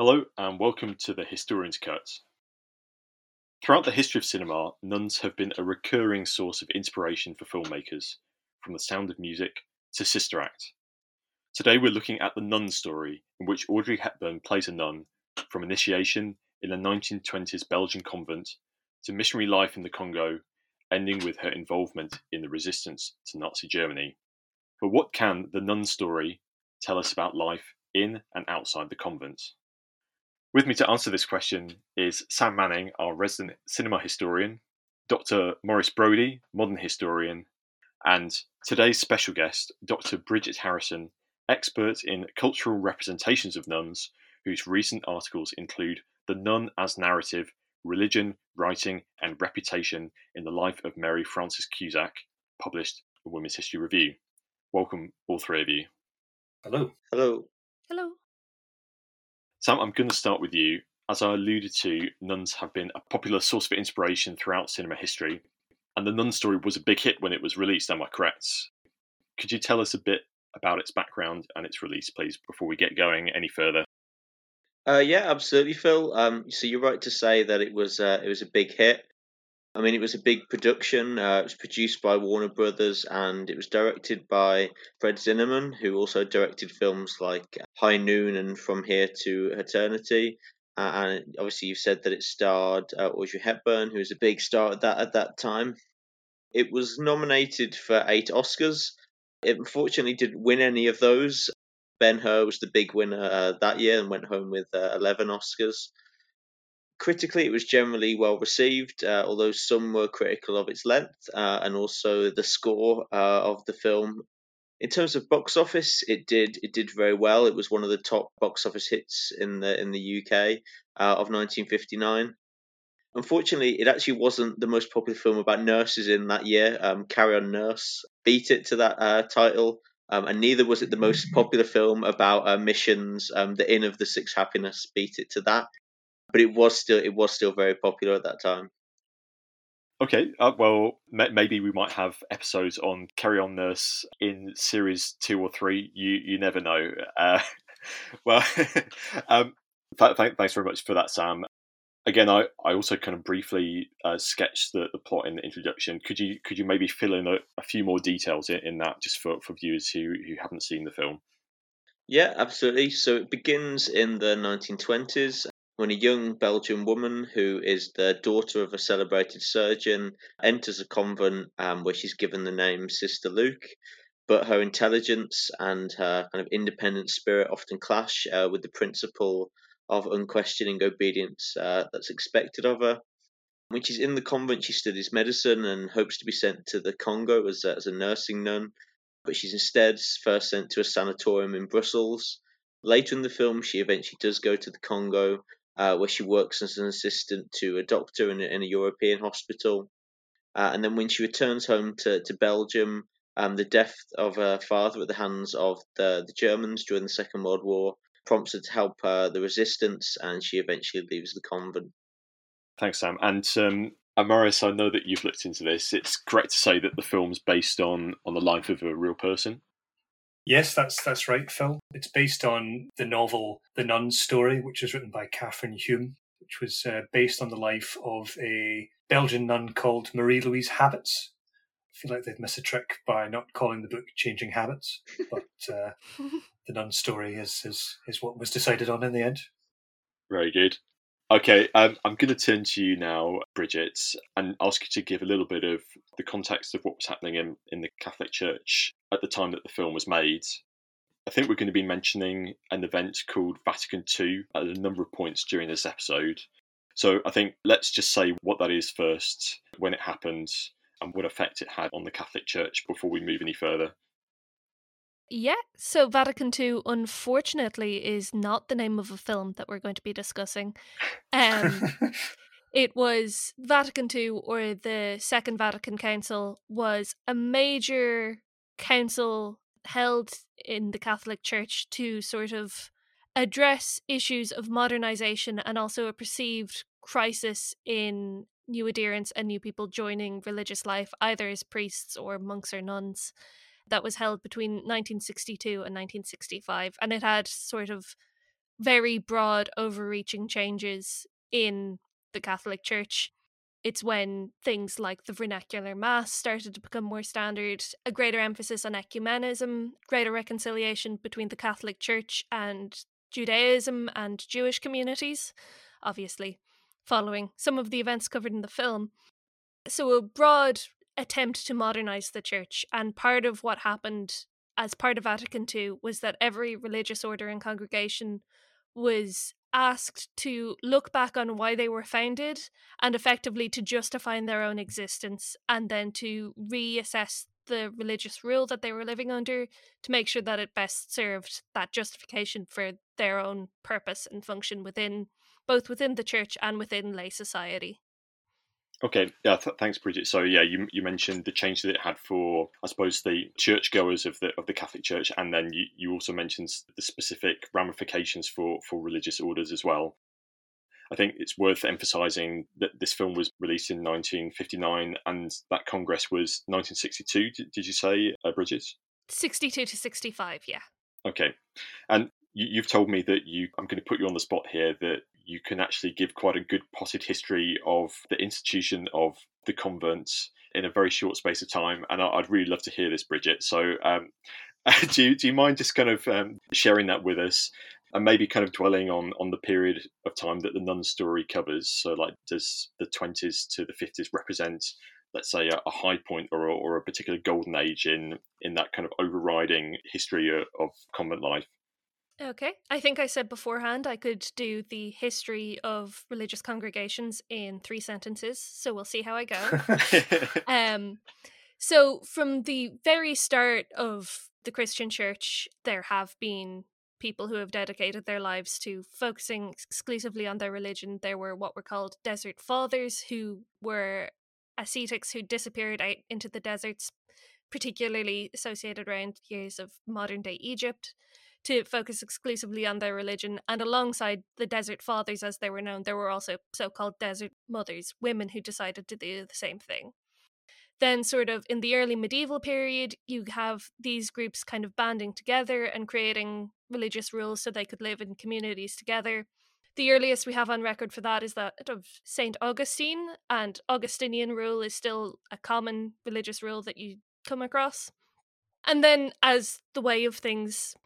Hello, and welcome to the Historian's Cut. Throughout the history of cinema, nuns have been a recurring source of inspiration for filmmakers, from The Sound of Music to Sister Act. Today we're looking at the nun story, in which Audrey Hepburn plays a nun from initiation in a 1920s Belgian convent to missionary life in the Congo, ending with her involvement in the resistance to Nazi Germany. But what can the nun story tell us about life in and outside the convent? With me to answer this question is Sam Manning, our resident cinema historian, Dr. Maurice Brody, modern historian, and today's special guest, Dr. Bridget Harrison, expert in cultural representations of nuns, whose recent articles include The Nun as Narrative Religion, Writing, and Reputation in the Life of Mary Frances Cusack, published in Women's History Review. Welcome, all three of you. Hello. Hello. Hello. Sam, I'm going to start with you. As I alluded to, nuns have been a popular source of inspiration throughout cinema history, and the nun story was a big hit when it was released, am I correct? Could you tell us a bit about its background and its release, please, before we get going any further? Uh, yeah, absolutely, Phil. Um, so you're right to say that it was uh, it was a big hit. I mean, it was a big production. Uh, it was produced by Warner Brothers and it was directed by Fred Zinnemann, who also directed films like High Noon and From Here to Eternity. Uh, and obviously, you've said that it starred uh, Audrey Hepburn, who was a big star at that at that time. It was nominated for eight Oscars. It unfortunately didn't win any of those. Ben Hur was the big winner uh, that year and went home with uh, 11 Oscars. Critically, it was generally well received, uh, although some were critical of its length uh, and also the score uh, of the film. In terms of box office, it did it did very well. It was one of the top box office hits in the in the UK uh, of 1959. Unfortunately, it actually wasn't the most popular film about nurses in that year. Um, Carry On Nurse beat it to that uh, title, um, and neither was it the most popular film about uh, missions. Um, the Inn of the Sixth Happiness beat it to that but it was still it was still very popular at that time. Okay, uh, well, maybe we might have episodes on Carry On Nurse in series two or three. You you never know. Uh, well, um, th- th- thanks very much for that, Sam. Again, I, I also kind of briefly uh, sketched the, the plot in the introduction. Could you could you maybe fill in a, a few more details in, in that just for, for viewers who, who haven't seen the film? Yeah, absolutely. So it begins in the 1920s when a young Belgian woman who is the daughter of a celebrated surgeon enters a convent um, where she's given the name Sister Luke. But her intelligence and her kind of independent spirit often clash uh, with the principle of unquestioning obedience uh, that's expected of her. When she's in the convent, she studies medicine and hopes to be sent to the Congo as a, as a nursing nun, but she's instead first sent to a sanatorium in Brussels. Later in the film, she eventually does go to the Congo, uh, where she works as an assistant to a doctor in a, in a European hospital. Uh, and then when she returns home to, to Belgium, um, the death of her father at the hands of the, the Germans during the Second World War prompts her to help uh, the resistance, and she eventually leaves the convent. Thanks, Sam. And um, Amaris, I know that you've looked into this. It's correct to say that the film's based on on the life of a real person. Yes, that's that's right, Phil. It's based on the novel The Nun's Story, which was written by Kathryn Hulme, which was uh, based on the life of a Belgian nun called Marie Louise Habets. I feel like they've missed a trick by not calling the book Changing Habits, but uh, The Nun's Story is, is, is what was decided on in the end. Very good. Okay, um, I'm going to turn to you now, Bridget, and ask you to give a little bit of the context of what was happening in, in the Catholic Church at the time that the film was made. I think we're going to be mentioning an event called Vatican II at a number of points during this episode. So I think let's just say what that is first, when it happened, and what effect it had on the Catholic Church before we move any further. Yeah, so Vatican II, unfortunately, is not the name of a film that we're going to be discussing. Um, it was Vatican II, or the Second Vatican Council, was a major council held in the Catholic Church to sort of address issues of modernization and also a perceived crisis in new adherents and new people joining religious life, either as priests or monks or nuns that was held between 1962 and 1965 and it had sort of very broad, overreaching changes in the Catholic Church. It's when things like the vernacular Mass started to become more standard, a greater emphasis on ecumenism, greater reconciliation between the Catholic Church and Judaism and Jewish communities, obviously, following some of the events covered in the film. So, a broad attempt to modernize the church, and part of what happened as part of Vatican II was that every religious order and congregation was asked to look back on why they were founded and effectively to justify their own existence and then to reassess the religious rule that they were living under to make sure that it best served that justification for their own purpose and function within both within the church and within lay society. Okay, yeah, th- thanks, Bridget. So, yeah, you, you mentioned the change that it had for, I suppose, the churchgoers of the of the Catholic Church, and then you, you also mentioned the specific ramifications for for religious orders as well. I think it's worth emphasising that this film was released in 1959, and that Congress was 1962. Did, did you say, uh, Bridget? 62 to 65, yeah. Okay, and you, have told me that you. I'm going to put you on the spot here. That you can actually give quite a good potted history of the institution of the convents in a very short space of time. And I'd really love to hear this, Bridget. So, um, do, you, do you mind just kind of um, sharing that with us? And maybe kind of dwelling on, on the period of time that the nun story covers. So, like, does the 20s to the 50s represent let's say a, a, high point or or a particular golden age in in that kind of overriding history of convent life Okay. I think I said beforehand I could do the history of religious congregations in three sentences, so we'll see how I go. um so from the very start of the Christian church there have been people who have dedicated their lives to focusing exclusively on their religion. There were what were called desert fathers who were ascetics who disappeared out into the deserts particularly associated around years of modern day Egypt to focus exclusively on their religion. And alongside the Desert Fathers, as they were known, there were also so called Desert Mothers, women who decided to do the same thing. Then, sort of in the early medieval period, you have these groups kind of banding together and creating religious rules so they could live in communities together. The earliest we have on record for that is that of St. Augustine, and Augustinian rule is still a common religious rule that you come across. And then, as the way of things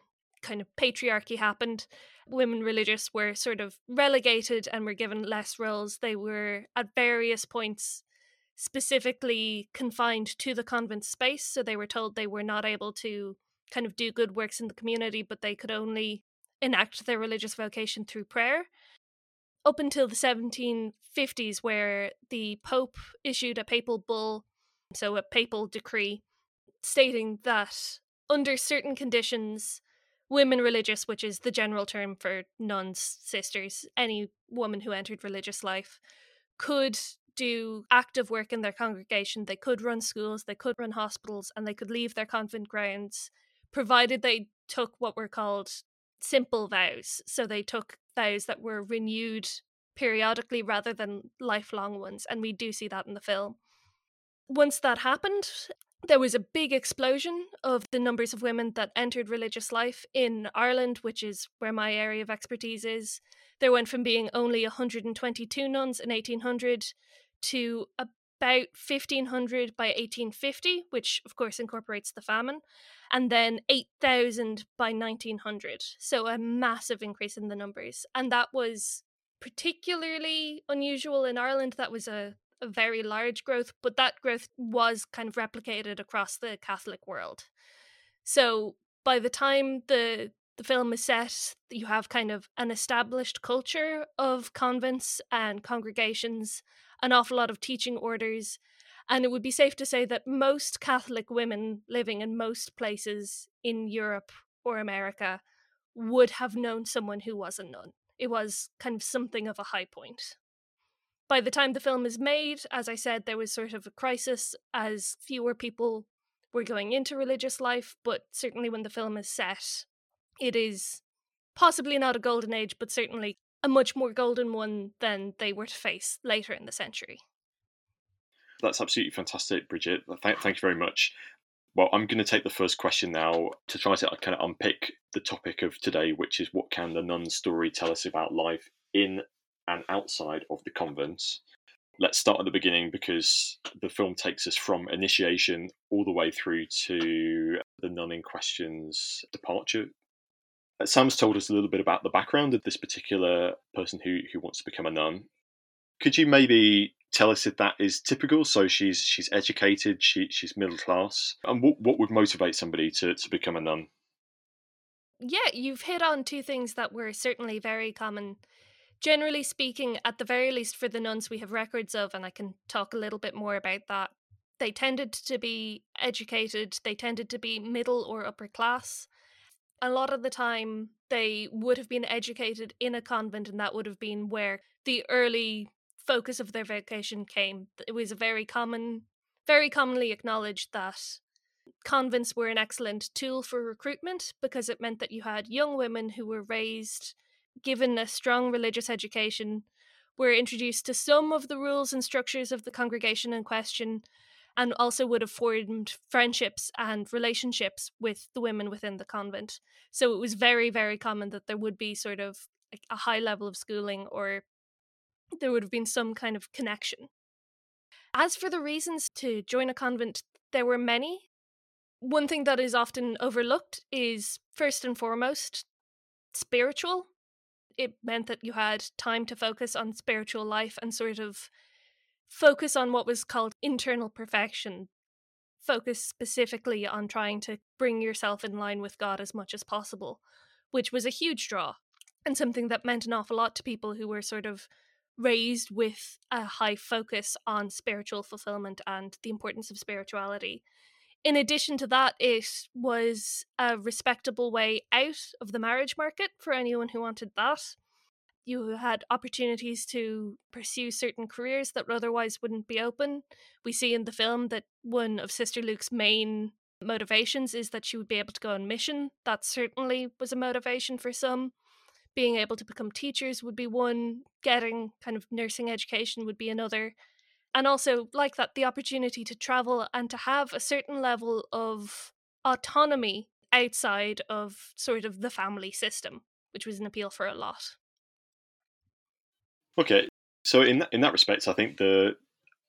kind of patriarchy happened, women religious were sort of relegated and were given less roles. They were at various points specifically confined to the convent space. So they were told they were not able to kind of do good works in the community, but they could only enact their religious vocation through prayer. Up until the 1750s, where the Pope issued a papal bull, so a papal decree, stating that under certain conditions, women religious, which is the general term for nuns, sisters, any woman who entered religious life, could do active work in their congregation. They could run schools, they could run hospitals, and they could leave their convent grounds, provided they took what were called simple vows. So they took vows that were renewed periodically rather than lifelong ones. And we do see that in the film. Once that happened, there was a big explosion of the numbers of women that entered religious life in Ireland, which is where my area of expertise is. There went from being only 122 nuns in 1800 to about 1500 by 1850, which of course incorporates the famine, and then 8,000 by 1900. So a massive increase in the numbers. And that was particularly unusual in Ireland. That was a a very large growth, but that growth was kind of replicated across the Catholic world. So by the time the the film is set, you have kind of an established culture of convents and congregations, an awful lot of teaching orders, and it would be safe to say that most Catholic women living in most places in Europe or America would have known someone who was a nun. It was kind of something of a high point by the time the film is made, as I said, there was sort of a crisis as fewer people were going into religious life, but certainly when the film is set, it is possibly not a golden age, but certainly a much more golden one than they were to face later in the century. That's absolutely fantastic, Bridget. Thank, thank you very much. Well, I'm going to take the first question now to try to uh, kind of unpick the topic of today, which is what can the nun story tell us about life in and outside of the convents? Let's start at the beginning because the film takes us from initiation all the way through to the nun in question's departure. Uh, Sam's told us a little bit about the background of this particular person who, who wants to become a nun. Could you maybe tell us if that is typical. So she's she's educated, she she's middle class. And what what would motivate somebody to, to become a nun? Yeah, you've hit on two things that were certainly very common. Generally speaking, at the very least for the nuns we have records of, and I can talk a little bit more about that. They tended to be educated, they tended to be middle or upper class. A lot of the time, they would have been educated in a convent, and that would have been where the early focus of their vocation came. It was a very common, very commonly acknowledged that convents were an excellent tool for recruitment because it meant that you had young women who were raised, given a strong religious education, were introduced to some of the rules and structures of the congregation in question, and also would have formed friendships and relationships with the women within the convent. So it was very, very common that there would be sort of a high level of schooling or there would have been some kind of connection. As for the reasons to join a convent, there were many. One thing that is often overlooked is, first and foremost, spiritual. It meant that you had time to focus on spiritual life and sort of focus on what was called internal perfection. Focus specifically on trying to bring yourself in line with God as much as possible, which was a huge draw and something that meant an awful lot to people who were sort of raised with a high focus on spiritual fulfillment and the importance of spirituality. In addition to that, it was a respectable way out of the marriage market for anyone who wanted that. You had opportunities to pursue certain careers that otherwise wouldn't be open. We see in the film that one of Sister Luke's main motivations is that she would be able to go on mission. That certainly was a motivation for some being able to become teachers would be one, getting kind of nursing education would be another. And also, like that, the opportunity to travel and to have a certain level of autonomy outside of sort of the family system, which was an appeal for a lot. Okay, so in that, in that respect, I think the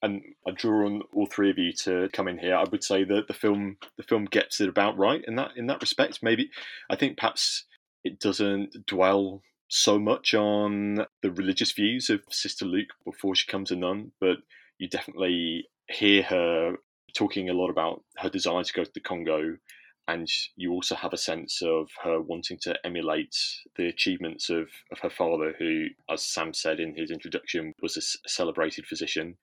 and I draw on all three of you to come in here. I would say that the film the film gets it about right in that in that respect. Maybe I think perhaps it doesn't dwell so much on the religious views of Sister Luke before she comes a nun, but you definitely hear her talking a lot about her desire to go to the Congo, and you also have a sense of her wanting to emulate the achievements of, of her father, who, as Sam said in his introduction, was a celebrated physician.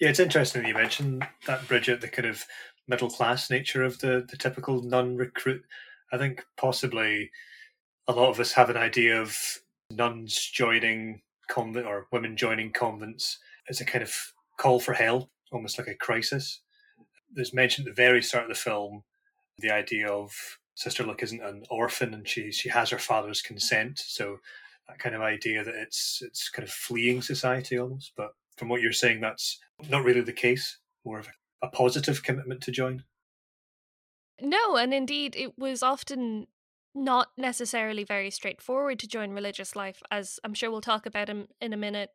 Yeah, it's interesting that you mentioned that, Bridget, the kind of middle class nature of the, the typical nun recruit. I think possibly a lot of us have an idea of nuns joining convent or women joining convents as a kind of call for help, almost like a crisis. There's mentioned at the very start of the film the idea of Sister Luke isn't an orphan and she she has her father's consent, so that kind of idea that it's it's kind of fleeing society almost. But from what you're saying, that's not really the case. More of a positive commitment to join. No, and indeed, it was often not necessarily very straightforward to join religious life, as I'm sure we'll talk about in, in a minute.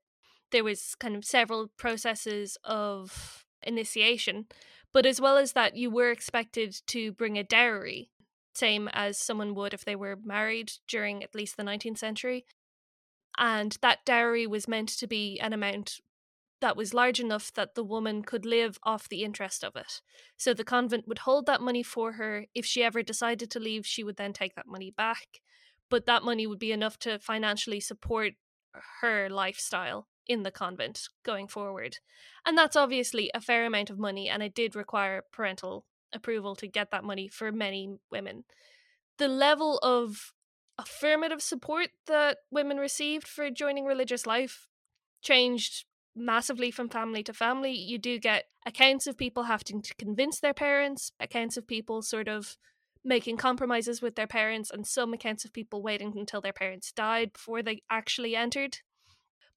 There was kind of several processes of initiation, but as well as that, you were expected to bring a dowry, same as someone would if they were married during at least the 19th century. And that dowry was meant to be an amount that was large enough that the woman could live off the interest of it. So the convent would hold that money for her. If she ever decided to leave, she would then take that money back. But that money would be enough to financially support her lifestyle in the convent going forward. And that's obviously a fair amount of money, and it did require parental approval to get that money for many women. The level of affirmative support that women received for joining religious life changed massively from family to family. You do get accounts of people having to convince their parents, accounts of people sort of making compromises with their parents, and some accounts of people waiting until their parents died before they actually entered.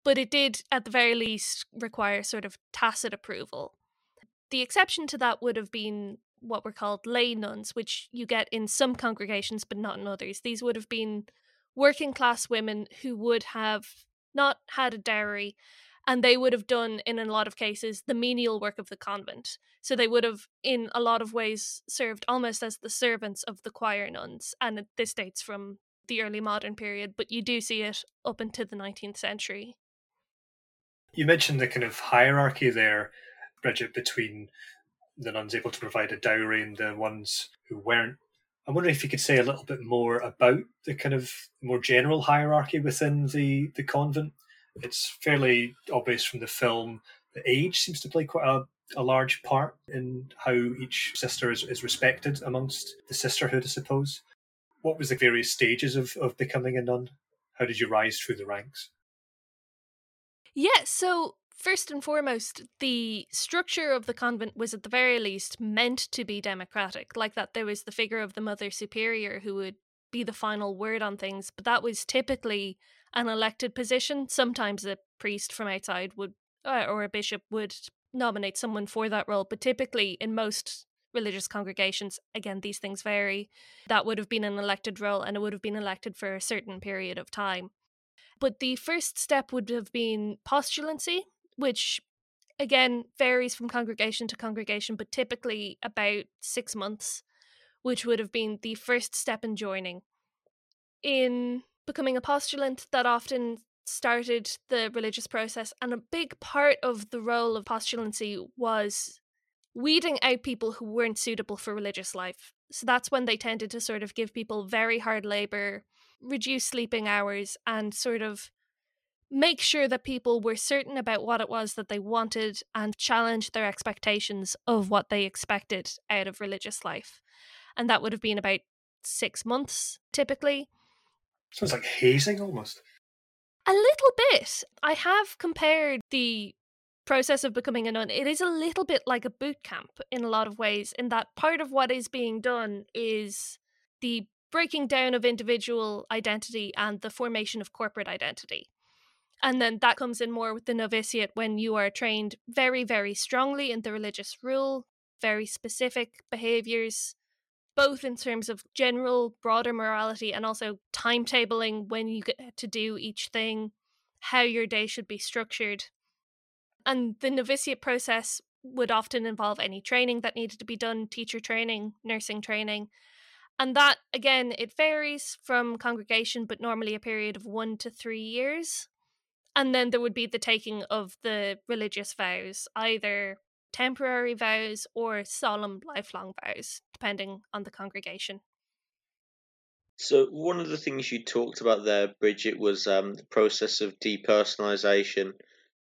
But it did, at the very least, require sort of tacit approval. The exception to that would have been what were called lay nuns, which you get in some congregations but not in others. These would have been working class women who would have not had a dowry and they would have done in a lot of cases the menial work of the convent. So they would have in a lot of ways served almost as the servants of the choir nuns and this dates from the early modern period but you do see it up into the 19th century. You mentioned the kind of hierarchy there bridget between the nuns able to provide a dowry and the ones who weren't. I'm wondering if you could say a little bit more about the kind of more general hierarchy within the, the convent. It's fairly obvious from the film. The age seems to play quite a, a large part in how each sister is, is respected amongst the sisterhood, I suppose. What was the various stages of, of becoming a nun? How did you rise through the ranks? Yeah, so First and foremost, the structure of the convent was at the very least meant to be democratic, like that there was the figure of the Mother Superior who would be the final word on things, but that was typically an elected position. Sometimes a priest from outside would, uh, or a bishop would nominate someone for that role, but typically in most religious congregations, again, these things vary, that would have been an elected role and it would have been elected for a certain period of time. But the first step would have been postulancy, which again varies from congregation to congregation, but typically about six months, which would have been the first step in joining. In becoming a postulant, that often started the religious process, and a big part of the role of postulancy was weeding out people who weren't suitable for religious life. So that's when they tended to sort of give people very hard labor, reduce sleeping hours, and sort of make sure that people were certain about what it was that they wanted and challenge their expectations of what they expected out of religious life. And that would have been about six months typically. Sounds like hazing almost. A little bit. I have compared the process of becoming a nun. It is a little bit like a boot camp in a lot of ways, in that part of what is being done is the breaking down of individual identity and the formation of corporate identity. And then that comes in more with the novitiate when you are trained very, very strongly in the religious rule, very specific behaviors, both in terms of general, broader morality and also timetabling when you get to do each thing, how your day should be structured. And the novitiate process would often involve any training that needed to be done teacher training, nursing training. And that, again, it varies from congregation, but normally a period of one to three years. And then there would be the taking of the religious vows, either temporary vows or solemn lifelong vows, depending on the congregation. So, one of the things you talked about there, Bridget, was um, the process of depersonalization.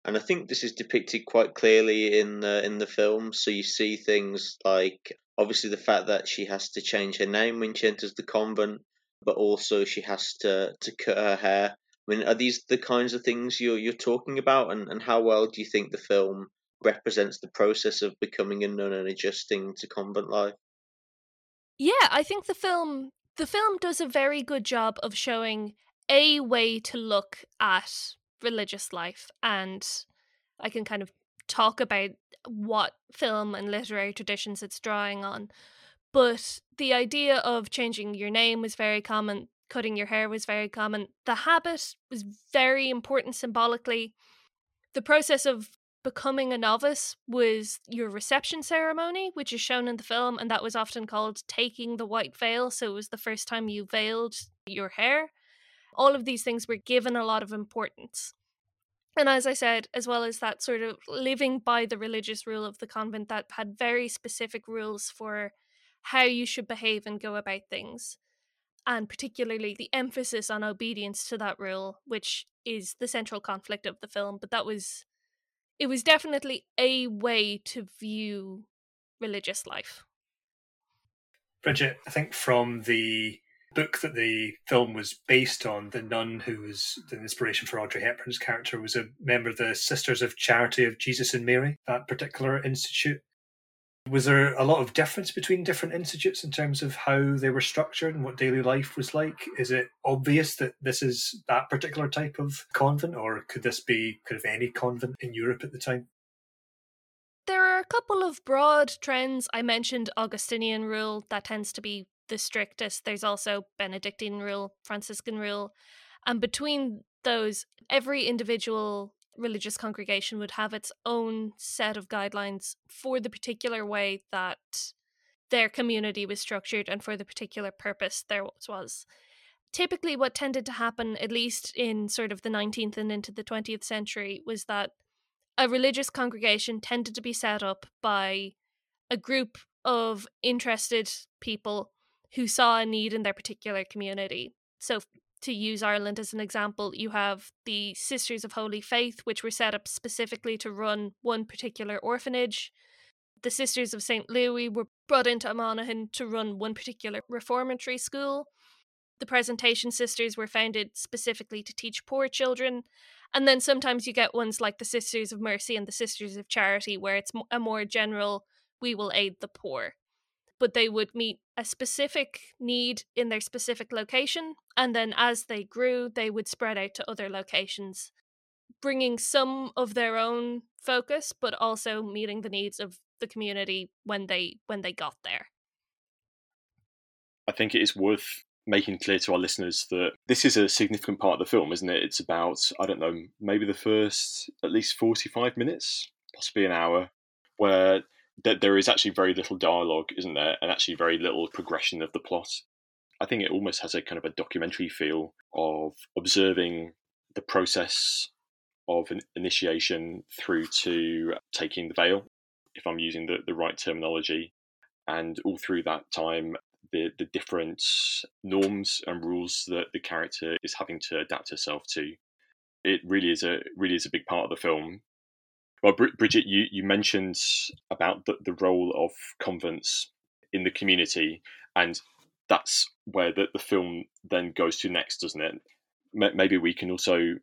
And I think this is depicted quite clearly in the, in the film. So, you see things like obviously the fact that she has to change her name when she enters the convent, but also she has to, to cut her hair I mean, are these the kinds of things you're you're talking about, and, and how well do you think the film represents the process of becoming a nun and adjusting to convent life? Yeah, I think the film the film does a very good job of showing a way to look at religious life, and I can kind of talk about what film and literary traditions it's drawing on. But the idea of changing your name was very common cutting your hair was very common. The habit was very important symbolically. The process of becoming a novice was your reception ceremony, which is shown in the film, and that was often called taking the white veil. So it was the first time you veiled your hair. All of these things were given a lot of importance. And as I said, as well as that sort of living by the religious rule of the convent that had very specific rules for how you should behave and go about things and particularly the emphasis on obedience to that rule, which is the central conflict of the film. But that was, it was definitely a way to view religious life. Bridget, I think from the book that the film was based on, the nun who was the inspiration for Audrey Hepburn's character was a member of the Sisters of Charity of Jesus and Mary, that particular institute. Was there a lot of difference between different institutes in terms of how they were structured and what daily life was like? Is it obvious that this is that particular type of convent, or could this be kind of any convent in Europe at the time? There are a couple of broad trends. I mentioned Augustinian rule, that tends to be the strictest. There's also Benedictine rule, Franciscan rule. And between those, every individual religious congregation would have its own set of guidelines for the particular way that their community was structured and for the particular purpose there was. Typically, what tended to happen, at least in sort of the 19th and into the 20th century, was that a religious congregation tended to be set up by a group of interested people who saw a need in their particular community. So, to use Ireland as an example, you have the Sisters of Holy Faith, which were set up specifically to run one particular orphanage. The Sisters of St. Louis were brought into Monaghan to run one particular reformatory school. The Presentation Sisters were founded specifically to teach poor children. And then sometimes you get ones like the Sisters of Mercy and the Sisters of Charity, where it's a more general, we will aid the poor but they would meet a specific need in their specific location. And then as they grew, they would spread out to other locations, bringing some of their own focus, but also meeting the needs of the community when they when they got there. I think it is worth making clear to our listeners that this is a significant part of the film, isn't it? It's about, I don't know, maybe the first at least 45 minutes, possibly an hour, where that there is actually very little dialogue, isn't there, and actually very little progression of the plot. I think it almost has a kind of a documentary feel of observing the process of an initiation through to taking the veil, if I'm using the, the right terminology. And all through that time, the, the different norms and rules that the character is having to adapt herself to. It really is a really is a big part of the film. Well, Bridget, you, you mentioned about the, the role of convents in the community, and that's where the, the film then goes to next, doesn't it? Maybe we can also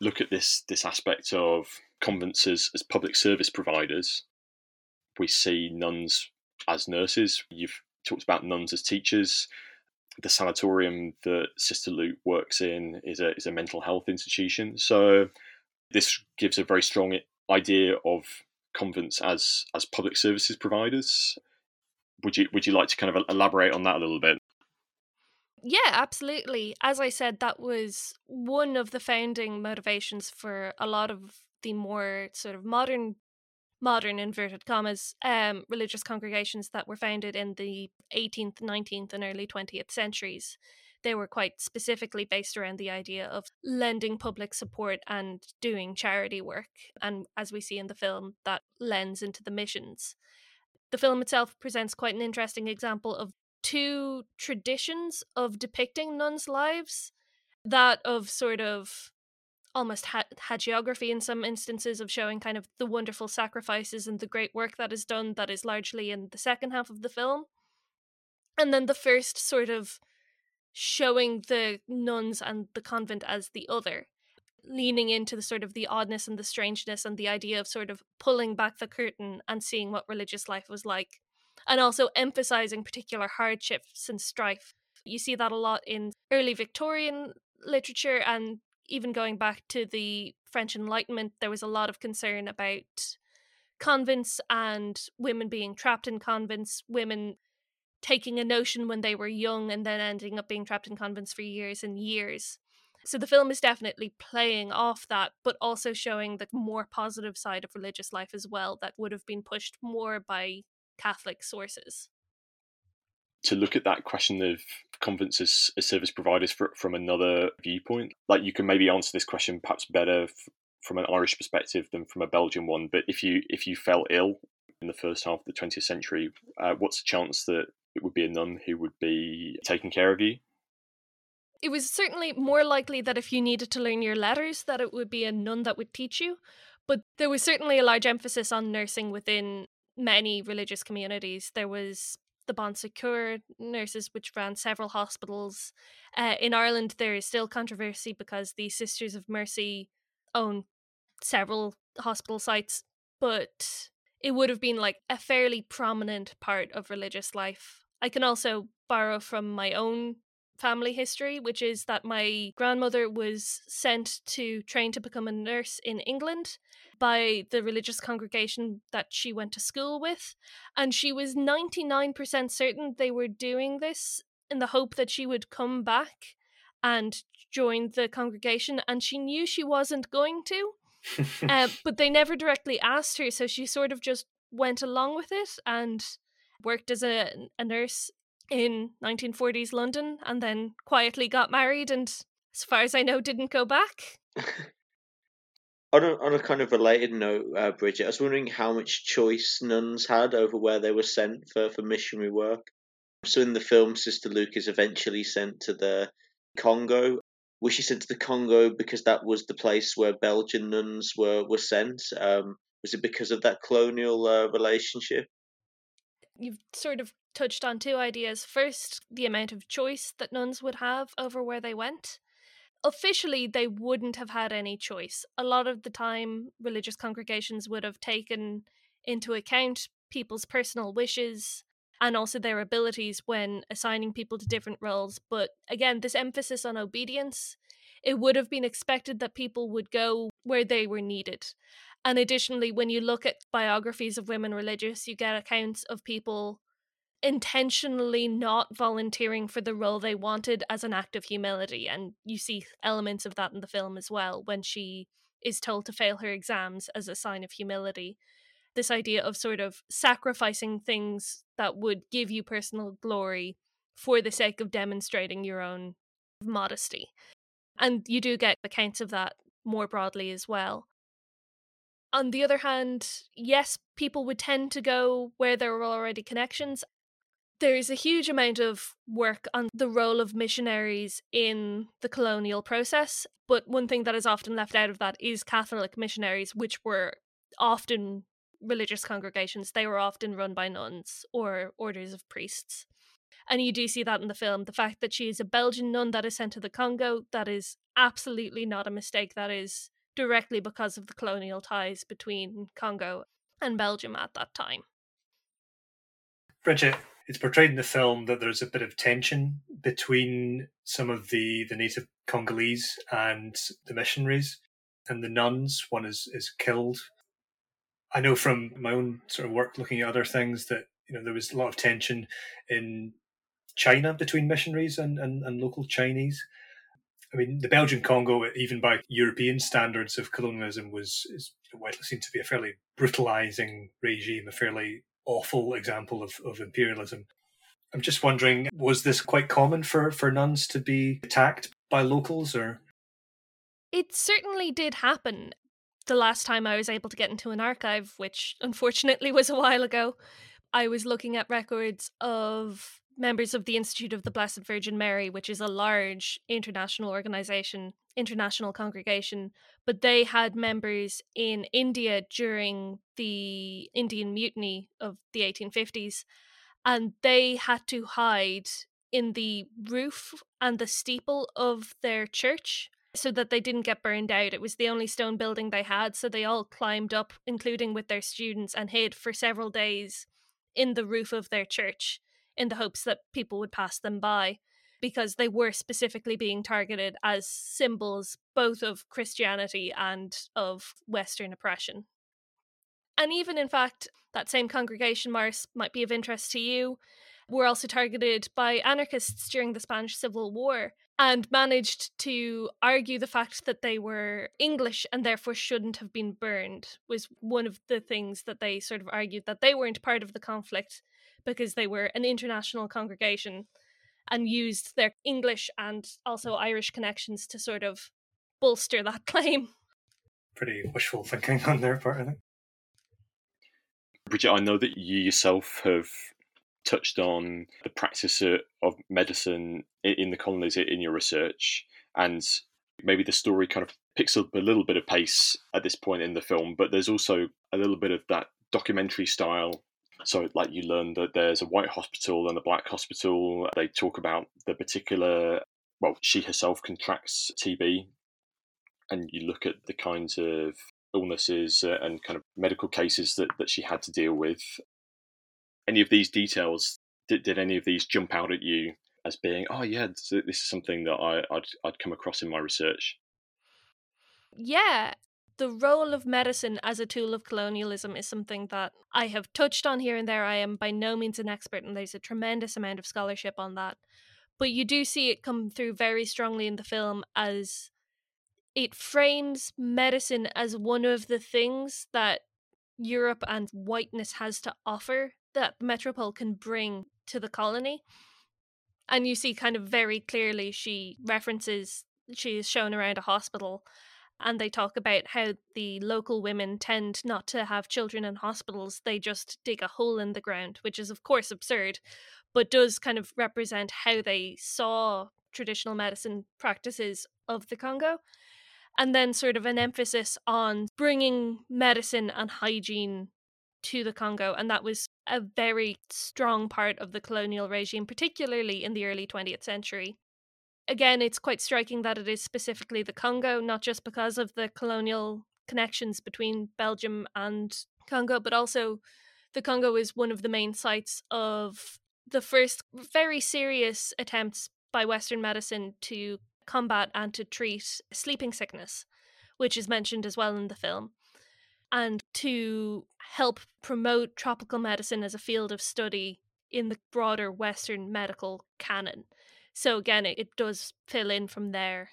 look at this this aspect of convents as, as public service providers. We see nuns as nurses. You've talked about nuns as teachers. The sanatorium that Sister Luke works in is a is a mental health institution. So this gives a very strong idea of convents as as public services providers. Would you would you like to kind of elaborate on that a little bit? Yeah, absolutely. As I said, that was one of the founding motivations for a lot of the more sort of modern modern inverted commas um, religious congregations that were founded in the 18th 19th and early 20th centuries they were quite specifically based around the idea of lending public support and doing charity work. And as we see in the film, that lends into the missions. The film itself presents quite an interesting example of two traditions of depicting nuns' lives that of sort of almost ha- hagiography in some instances of showing kind of the wonderful sacrifices and the great work that is done that is largely in the second half of the film and then the first sort of showing the nuns and the convent as the other leaning into the sort of the oddness and the strangeness and the idea of sort of pulling back the curtain and seeing what religious life was like and also emphasizing particular hardships and strife. You see that a lot in early victorian literature and even going back to the french enlightenment there was a lot of concern about convents and women being trapped in convents women taking a notion when they were young and then ending up being trapped in convents for years and years. So the film is definitely playing off that, but also showing the more positive side of religious life as well that would have been pushed more by Catholic sources. To look at that question of convents as, as service providers for, from another viewpoint, like you can maybe answer this question perhaps better f- from an Irish perspective than from a Belgian one. But if you if you fell ill in the first half of the 20th century, uh, what's the chance that it would be a nun who would be taking care of you. It was certainly more likely that if you needed to learn your letters, that it would be a nun that would teach you. But there was certainly a large emphasis on nursing within many religious communities. There was the Bon Secours nurses, which ran several hospitals. Uh, in Ireland, there is still controversy because the Sisters of Mercy own several hospital sites, but it would have been like a fairly prominent part of religious life I can also borrow from my own family history, which is that my grandmother was sent to train to become a nurse in England by the religious congregation that she went to school with. And she was 99% certain they were doing this in the hope that she would come back and join the congregation. And she knew she wasn't going to. Uh, but they never directly asked her, so she sort of just went along with it and worked as a, a nurse in 1940s London and then quietly got married and as far as I know didn't go back. on, a, on a kind of related note, uh, Bridget, I was wondering how much choice nuns had over where they were sent for, for missionary work. So in the film, Sister Luke is eventually sent to the Congo. Was she sent to the Congo because that was the place where Belgian nuns were, were sent? Um, was it because of that colonial uh, relationship? You've sort of touched on two ideas. First, the amount of choice that nuns would have over where they went. Officially, they wouldn't have had any choice. A lot of the time, religious congregations would have taken into account people's personal wishes and also their abilities when assigning people to different roles. But again, this emphasis on obedience, it would have been expected that people would go where they were needed. And additionally, when you look at biographies of women religious, you get accounts of people intentionally not volunteering for the role they wanted as an act of humility. And you see elements of that in the film as well when she is told to fail her exams as a sign of humility. This idea of sort of sacrificing things that would give you personal glory for the sake of demonstrating your own modesty. And you do get accounts of that more broadly as well. On the other hand, yes, people would tend to go where there were already connections. There's a huge amount of work on the role of missionaries in the colonial process, but one thing that is often left out of that is Catholic missionaries, which were often religious congregations. They were often run by nuns or orders of priests. And you do see that in the film. The fact that she is a Belgian nun that is sent to the Congo, that is absolutely not a mistake. That is directly because of the colonial ties between Congo and Belgium at that time. Bridget, it's portrayed in the film that there's a bit of tension between some of the, the native Congolese and the missionaries and the nuns. One is, is killed. I know from my own sort of work looking at other things that you know there was a lot of tension in China between missionaries and, and, and local Chinese. I mean, the Belgian Congo, even by European standards of colonialism, was is widely seen to be a fairly brutalizing regime, a fairly awful example of, of imperialism. I'm just wondering, was this quite common for, for nuns to be attacked by locals or? It certainly did happen. The last time I was able to get into an archive, which unfortunately was a while ago, I was looking at records of members of the Institute of the Blessed Virgin Mary, which is a large international organization, international congregation, but they had members in India during the Indian Mutiny of the 1850s, and they had to hide in the roof and the steeple of their church so that they didn't get burned out. It was the only stone building they had, so they all climbed up, including with their students, and hid for several days in the roof of their church in the hopes that people would pass them by because they were specifically being targeted as symbols both of Christianity and of Western oppression. And even in fact, that same congregation, Mars, might be of interest to you, were also targeted by anarchists during the Spanish Civil War and managed to argue the fact that they were English and therefore shouldn't have been burned was one of the things that they sort of argued that they weren't part of the conflict because they were an international congregation and used their English and also Irish connections to sort of bolster that claim. Pretty wishful thinking on their part, I think. Bridget, I know that you yourself have touched on the practice of medicine in the colonies in your research, and maybe the story kind of picks up a little bit of pace at this point in the film, but there's also a little bit of that documentary style so, like, you learn that there's a white hospital and a black hospital. They talk about the particular, well, she herself contracts TB, and you look at the kinds of illnesses uh, and kind of medical cases that, that she had to deal with. Any of these details, did, did any of these jump out at you as being, oh yeah, this is something that I, I'd I'd come across in my research. Yeah, the role of medicine as a tool of colonialism is something that I have touched on here and there. I am by no means an expert, and there's a tremendous amount of scholarship on that. But you do see it come through very strongly in the film as it frames medicine as one of the things that Europe and whiteness has to offer that Metropole can bring to the colony. And you see kind of very clearly she references she is shown around a hospital and they talk about how the local women tend not to have children in hospitals they just dig a hole in the ground which is of course absurd but does kind of represent how they saw traditional medicine practices of the Congo and then sort of an emphasis on bringing medicine and hygiene to the Congo and that was a very strong part of the colonial regime particularly in the early 20th century. Again, it's quite striking that it is specifically the Congo, not just because of the colonial connections between Belgium and Congo, but also the Congo is one of the main sites of the first very serious attempts by Western medicine to combat and to treat sleeping sickness, which is mentioned as well in the film, and to help promote tropical medicine as a field of study in the broader Western medical canon. So again, it, it does fill in from there.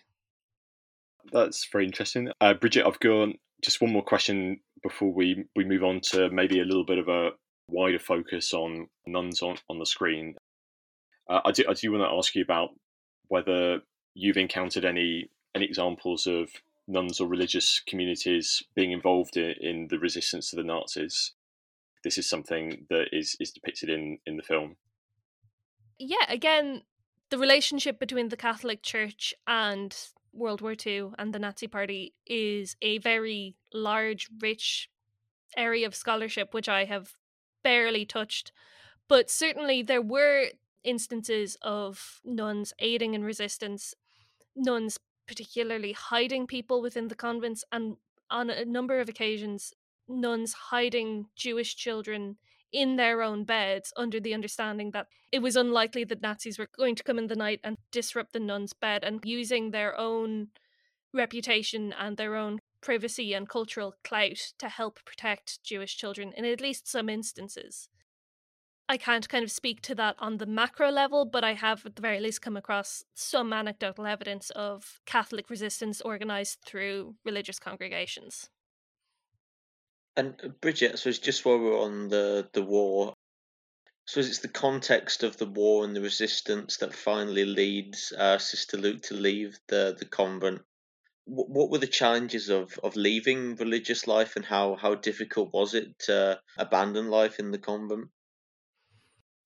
That's very interesting. Uh, Bridget, I've got just one more question before we, we move on to maybe a little bit of a wider focus on nuns on, on the screen. Uh, I, do, I do want to ask you about whether you've encountered any any examples of nuns or religious communities being involved in, in the resistance to the Nazis. This is something that is, is depicted in, in the film. Yeah, again, the relationship between the Catholic Church and World War II and the Nazi Party is a very large, rich area of scholarship, which I have barely touched. But certainly there were instances of nuns aiding in resistance, nuns particularly hiding people within the convents, and on a number of occasions, nuns hiding Jewish children in their own beds under the understanding that it was unlikely that Nazis were going to come in the night and disrupt the nun's bed and using their own reputation and their own privacy and cultural clout to help protect Jewish children in at least some instances. I can't kind of speak to that on the macro level, but I have at the very least come across some anecdotal evidence of Catholic resistance organized through religious congregations. And uh, Bridget, so it's just while we're on the the war, so it's the context of the war and the resistance that finally leads uh, Sister Luke to leave the the convent. What, what were the challenges of, of leaving religious life, and how how difficult was it to abandon life in the convent?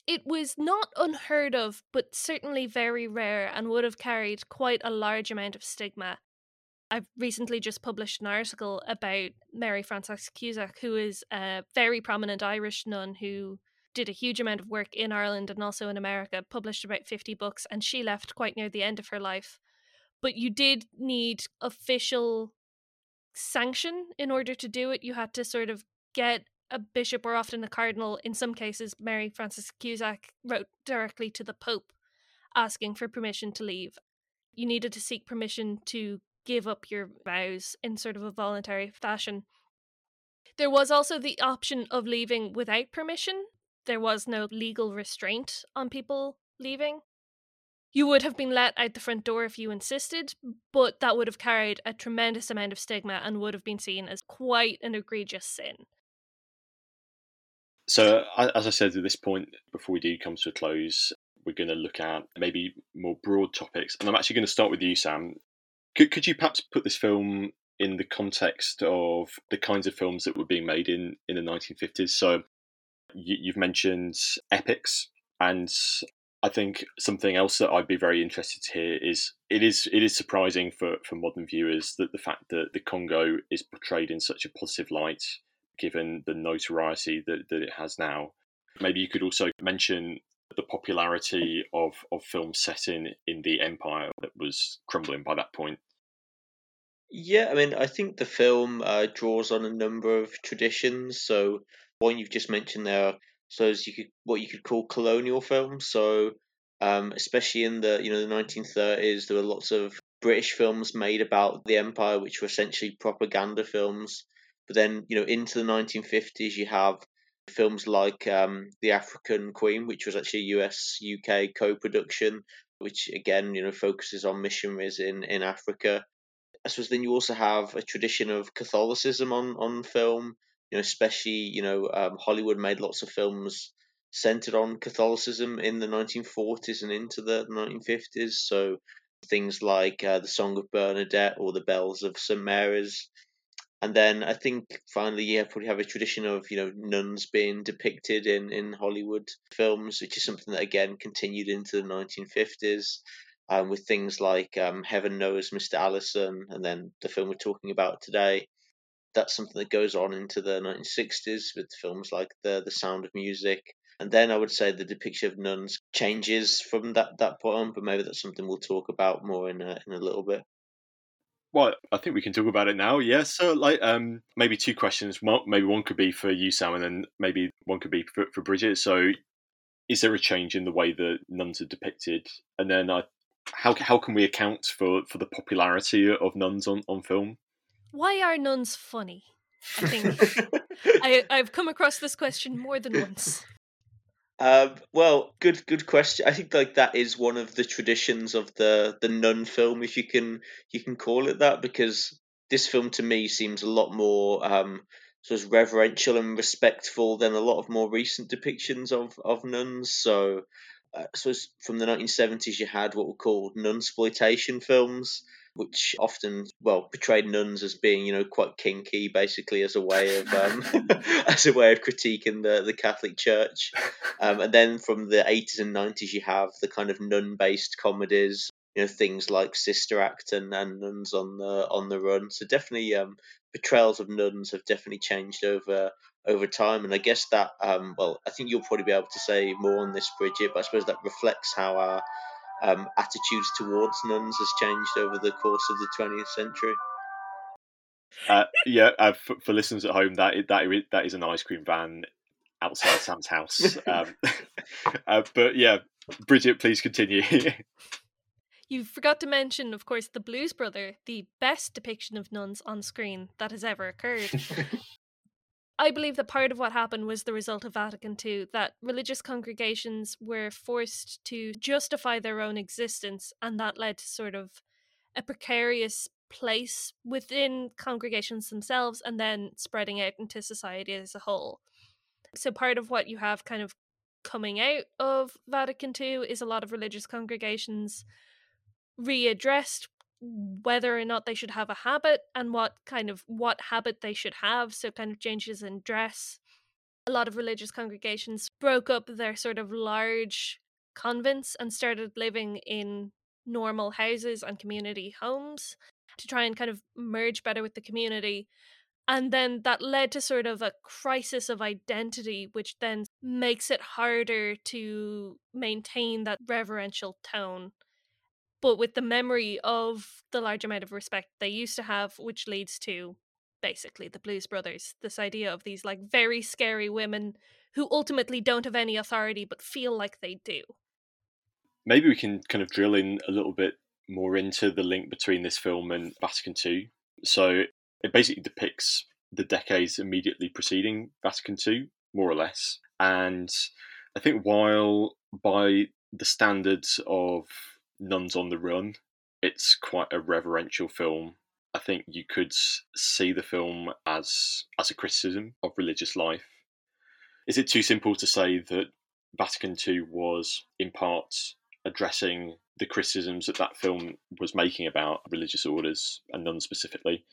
It was not unheard of, but certainly very rare, and would have carried quite a large amount of stigma. I've recently just published an article about Mary Frances Cusack, who is a very prominent Irish nun who did a huge amount of work in Ireland and also in America, published about 50 books, and she left quite near the end of her life. But you did need official sanction in order to do it. You had to sort of get a bishop or often a cardinal. In some cases, Mary Frances Cusack wrote directly to the Pope asking for permission to leave. You needed to seek permission to give up your vows in sort of a voluntary fashion. There was also the option of leaving without permission. There was no legal restraint on people leaving. You would have been let out the front door if you insisted, but that would have carried a tremendous amount of stigma and would have been seen as quite an egregious sin. So, as I said at this point, before we do come to a close, we're going to look at maybe more broad topics. And I'm actually going to start with you, Sam. Could, could you perhaps put this film in the context of the kinds of films that were being made in, in the 1950s? So you, you've mentioned epics, and I think something else that I'd be very interested to hear is it is it is surprising for, for modern viewers that the fact that the Congo is portrayed in such a positive light, given the notoriety that, that it has now. Maybe you could also mention the popularity of, of films set in, in the empire that was crumbling by that point. Yeah, I mean, I think the film uh, draws on a number of traditions. So one you've just mentioned there, so as you could what you could call colonial films. So Um, especially in the you know the 1930s, there were lots of British films made about the empire, which were essentially propaganda films. But then you know into the 1950s, you have films like um, The African Queen, which was actually a US UK co production, which again, you know, focuses on missionaries in, in Africa. I suppose then you also have a tradition of Catholicism on, on film, you know, especially, you know, um, Hollywood made lots of films centered on Catholicism in the 1940s and into the 1950s. So things like uh, The Song of Bernadette or The Bells of St. Mary's and then I think finally, yeah, probably have a tradition of you know nuns being depicted in in Hollywood films, which is something that again continued into the 1950s. Um, with things like um, Heaven Knows Mr. Allison, and then the film we're talking about today. That's something that goes on into the 1960s with films like the the Sound of Music, and then I would say the depiction of nuns changes from that that point on. But maybe that's something we'll talk about more in a, in a little bit. Well, I think we can talk about it now. Yeah. So, like, um, maybe two questions. maybe one could be for you, Sam, and then maybe one could be for, for Bridget. So, is there a change in the way that nuns are depicted? And then, uh, how how can we account for for the popularity of nuns on on film? Why are nuns funny? I think I, I've come across this question more than once. Um, well, good good question. I think like that is one of the traditions of the the nun film, if you can you can call it that, because this film to me seems a lot more um, sort of reverential and respectful than a lot of more recent depictions of of nuns. So, uh, so from the 1970s, you had what were called nun exploitation films, which often well portrayed nuns as being you know quite kinky basically as a way of um, as a way of critiquing the the Catholic Church. Um, and then from the 80s and 90s you have the kind of nun based comedies you know things like Sister Act and, and Nuns on the on the Run. So definitely um, portrayals of nuns have definitely changed over over time. And I guess that um, well I think you'll probably be able to say more on this Bridget but I suppose that reflects how our um, attitudes towards nuns has changed over the course of the 20th century. Uh, yeah, uh, for, for, listeners at home, that that that is an ice cream van outside Sam's house. Um, uh, but yeah, Bridget, please continue. you forgot to mention, of course, the Blues Brother, the best depiction of nuns on screen that has ever occurred. I believe that part of what happened was the result of Vatican II, that religious congregations were forced to justify their own existence, and that led to sort of a precarious place within congregations themselves and then spreading out into society as a whole. So, part of what you have kind of coming out of Vatican II is a lot of religious congregations readdressed whether or not they should have a habit and what kind of what habit they should have so kind of changes in dress. A lot of religious congregations broke up their sort of large convents and started living in normal houses and community homes to try and kind of merge better with the community and then that led to sort of a crisis of identity which then makes it harder to maintain that reverential tone but with the memory of the large amount of respect they used to have, which leads to basically the Blues Brothers. This idea of these like very scary women who ultimately don't have any authority but feel like they do. Maybe we can kind of drill in a little bit more into the link between this film and Vatican II. So it basically depicts the decades immediately preceding Vatican II, more or less. And I think while by the standards of Nuns on the Run. It's quite a reverential film. I think you could see the film as as a criticism of religious life. Is it too simple to say that Vatican II was in part addressing the criticisms that that film was making about religious orders and nuns specifically?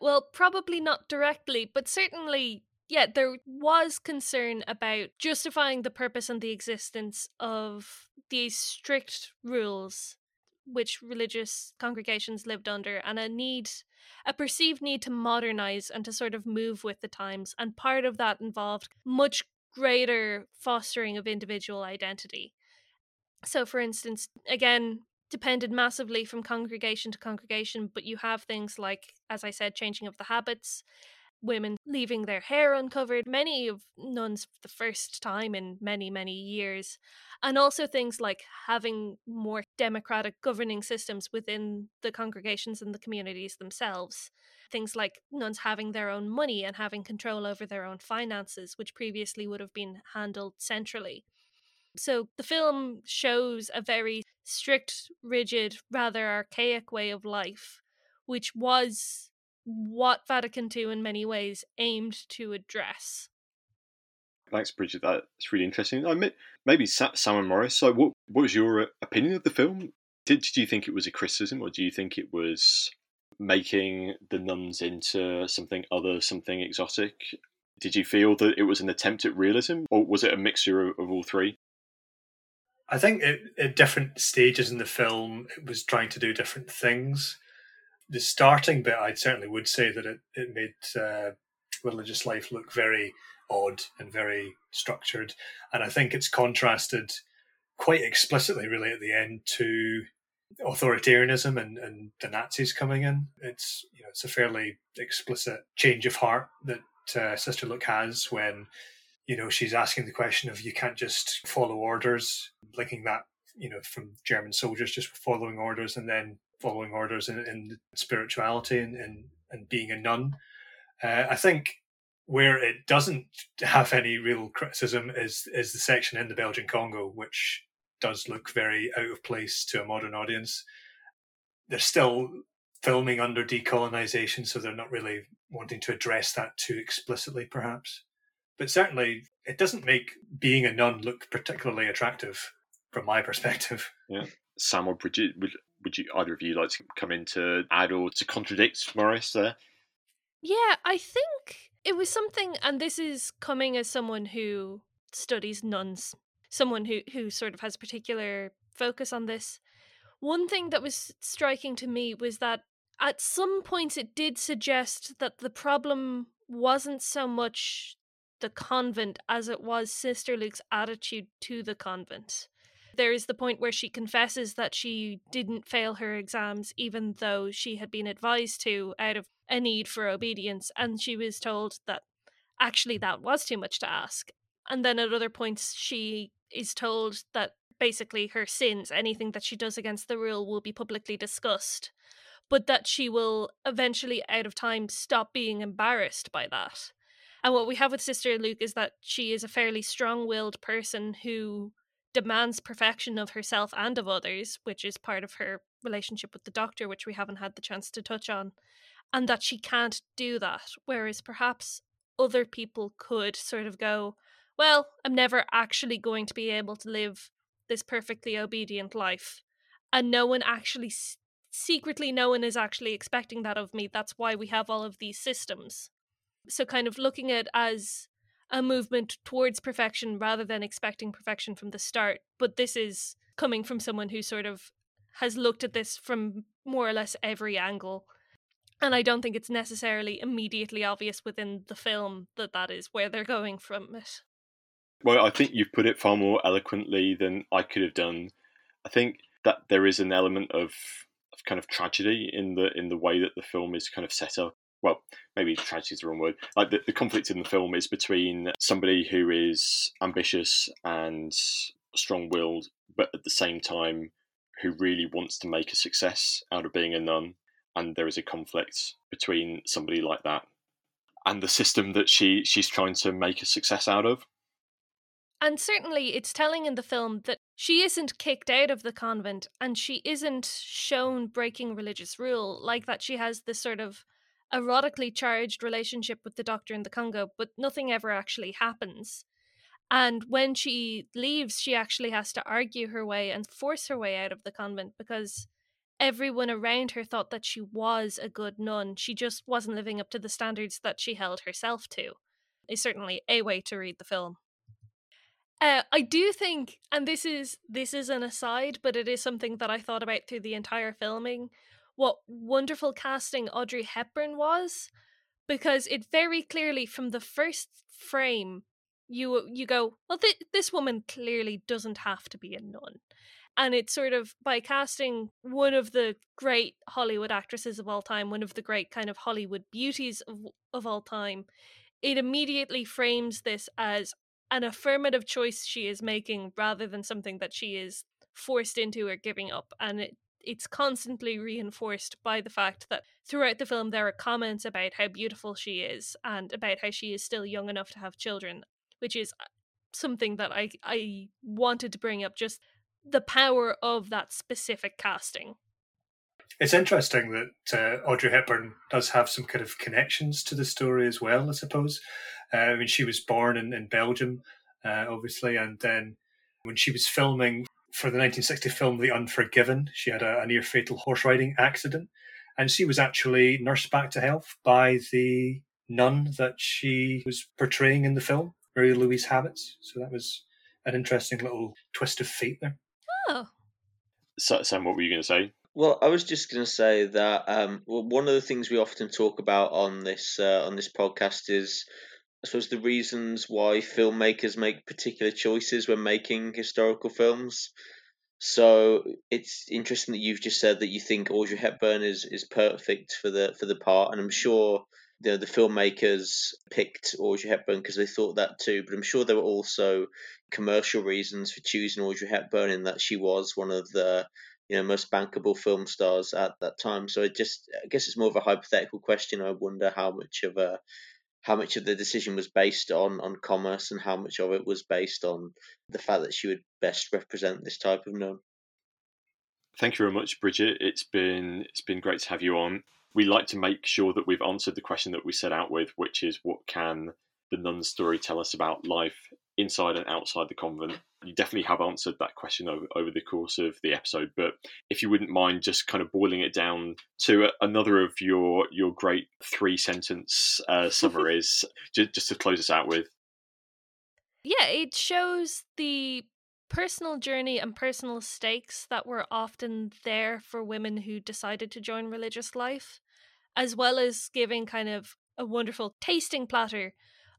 Well, probably not directly, but certainly yeah, there was concern about justifying the purpose and the existence of these strict rules which religious congregations lived under and a need a perceived need to modernize and to sort of move with the times and part of that involved much greater fostering of individual identity. So for instance again depended massively from congregation to congregation but you have things like as i said changing of the habits women leaving their hair uncovered, many of nuns for the first time in many, many years. And also things like having more democratic governing systems within the congregations and the communities themselves. Things like nuns having their own money and having control over their own finances, which previously would have been handled centrally. So the film shows a very strict, rigid, rather archaic way of life, which was what Vatican II, in many ways, aimed to address. Thanks, Bridget. That's really interesting. I mean, maybe Sam and Maurice. So, what, what was your uh, opinion of the film? Did, did you think it was a criticism, or do you think it was making the nuns into something other, something exotic? Did you feel that it was an attempt at realism, or was it a mixture of, of all three? I think it, at different stages in the film, it was trying to do different things. The starting bit, I certainly would say that it, it made uh, religious life look very odd and very structured. And I think it's contrasted quite explicitly, really, at the end to authoritarianism and, and the Nazis coming in. It's you know it's a fairly explicit change of heart that uh, Sister Luke has when you know she's asking the question of you can't just follow orders, linking that you know from German soldiers just following orders and then following orders in, in spirituality and, and and being a nun. Uh, I think where it doesn't have any real criticism is is the section in the Belgian Congo, which does look very out of place to a modern audience. They're still filming under decolonization, so they're not really wanting to address that too explicitly, perhaps. But certainly, it doesn't make being a nun look particularly attractive from my perspective. Yeah. Sam or would, would you either of you like to come in to add or to contradict Maurice there? Yeah, I think it was something, and this is coming as someone who studies nuns, someone who, who sort of has a particular focus on this. One thing that was striking to me was that at some points it did suggest that the problem wasn't so much the convent as it was Sister Luke's attitude to the convent. There is the point where she confesses that she didn't fail her exams, even though she had been advised to out of a need for obedience, and she was told that actually that was too much to ask. And then at other points, she is told that basically her sins, anything that she does against the rule, will be publicly discussed, but that she will eventually, out of time, stop being embarrassed by that. And what we have with Sister Luke is that she is a fairly strong willed person who demands perfection of herself and of others, which is part of her relationship with the doctor, which we haven't had the chance to touch on, and that she can't do that. Whereas perhaps other people could sort of go, Well, I'm never actually going to be able to live this perfectly obedient life. And no one actually, secretly, no one is actually expecting that of me. That's why we have all of these systems. So, kind of looking at as a movement towards perfection rather than expecting perfection from the start. But this is coming from someone who sort of has looked at this from more or less every angle. And I don't think it's necessarily immediately obvious within the film that that is where they're going from it. Well, I think you've put it far more eloquently than I could have done. I think that there is an element of, of kind of tragedy in the in the way that the film is kind of set up well, maybe tragedy is the wrong word. Like the, the conflict in the film is between somebody who is ambitious and strong willed, but at the same time who really wants to make a success out of being a nun. And there is a conflict between somebody like that and the system that she she's trying to make a success out of. And certainly it's telling in the film that she isn't kicked out of the convent and she isn't shown breaking religious rule, like that she has this sort of erotically charged relationship with the doctor in the Congo, but nothing ever actually happens. And when she leaves, she actually has to argue her way and force her way out of the convent because everyone around her thought that she was a good nun. She just wasn't living up to the standards that she held herself to. Is certainly a way to read the film. Uh, I do think, and this is this is an aside, but it is something that I thought about through the entire filming, what wonderful casting Audrey Hepburn was because it very clearly from the first frame you you go well th- this woman clearly doesn't have to be a nun And it's sort of by casting one of the great Hollywood actresses of all time, one of the great kind of Hollywood beauties of, of all time, it immediately frames this as an affirmative choice she is making rather than something that she is forced into or giving up. And it, it's constantly reinforced by the fact that throughout the film there are comments about how beautiful she is and about how she is still young enough to have children, which is uh, something that I I wanted to bring up just the power of that specific casting. It's interesting that uh, Audrey Hepburn does have some kind of connections to the story as well, I suppose. Uh, I mean, she was born in, in Belgium, uh, obviously, and then when she was filming for the 1960 film The Unforgiven, she had a, a near fatal horse riding accident, and she was actually nursed back to health by the nun that she was portraying in the film, Mary Louise Habets. So that was an interesting little twist of fate there. Oh. So, Sam, what were you going to say? Well, I was just going to say that um, well, one of the things we often talk about on this uh, on this podcast is, I suppose, the reasons why filmmakers make particular choices when making historical films. So it's interesting that you've just said that you think Audrey Hepburn is, is perfect for the for the part, and I'm sure the the filmmakers picked Audrey Hepburn because they thought that too. But I'm sure there were also commercial reasons for choosing Audrey Hepburn in that she was one of the you know most bankable film stars at that time. So it just I guess it's more of a hypothetical question. I wonder how much of a how much of the decision was based on on commerce and how much of it was based on the fact that she would best represent this type of nun. Thank you very much, Bridget. It's been it's been great to have you on. We like to make sure that we've answered the question that we set out with, which is what can the nun story tell us about life inside and outside the convent? You definitely have answered that question over, over the course of the episode, but if you wouldn't mind just kind of boiling it down to another of your your great three sentence uh, summaries, just, just to close us out with. Yeah, it shows the personal journey and personal stakes that were often there for women who decided to join religious life, as well as giving kind of a wonderful tasting platter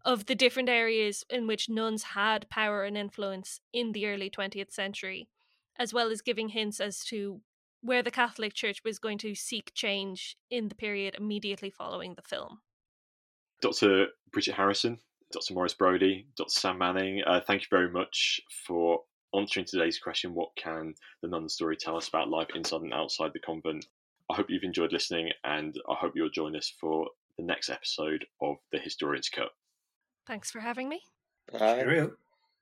of the different areas in which nuns had power and influence in the early 20th century, as well as giving hints as to where the Catholic Church was going to seek change in the period immediately following the film. Dr. Bridget Harrison, Dr. Maurice Brody, Dr. Sam Manning, uh, thank you very much for answering today's question what can the nun story tell us about life inside and outside the convent? I hope you've enjoyed listening, and I hope you'll join us for the next episode of The Historian's Cut. Thanks for having me. Bye. Cheerio.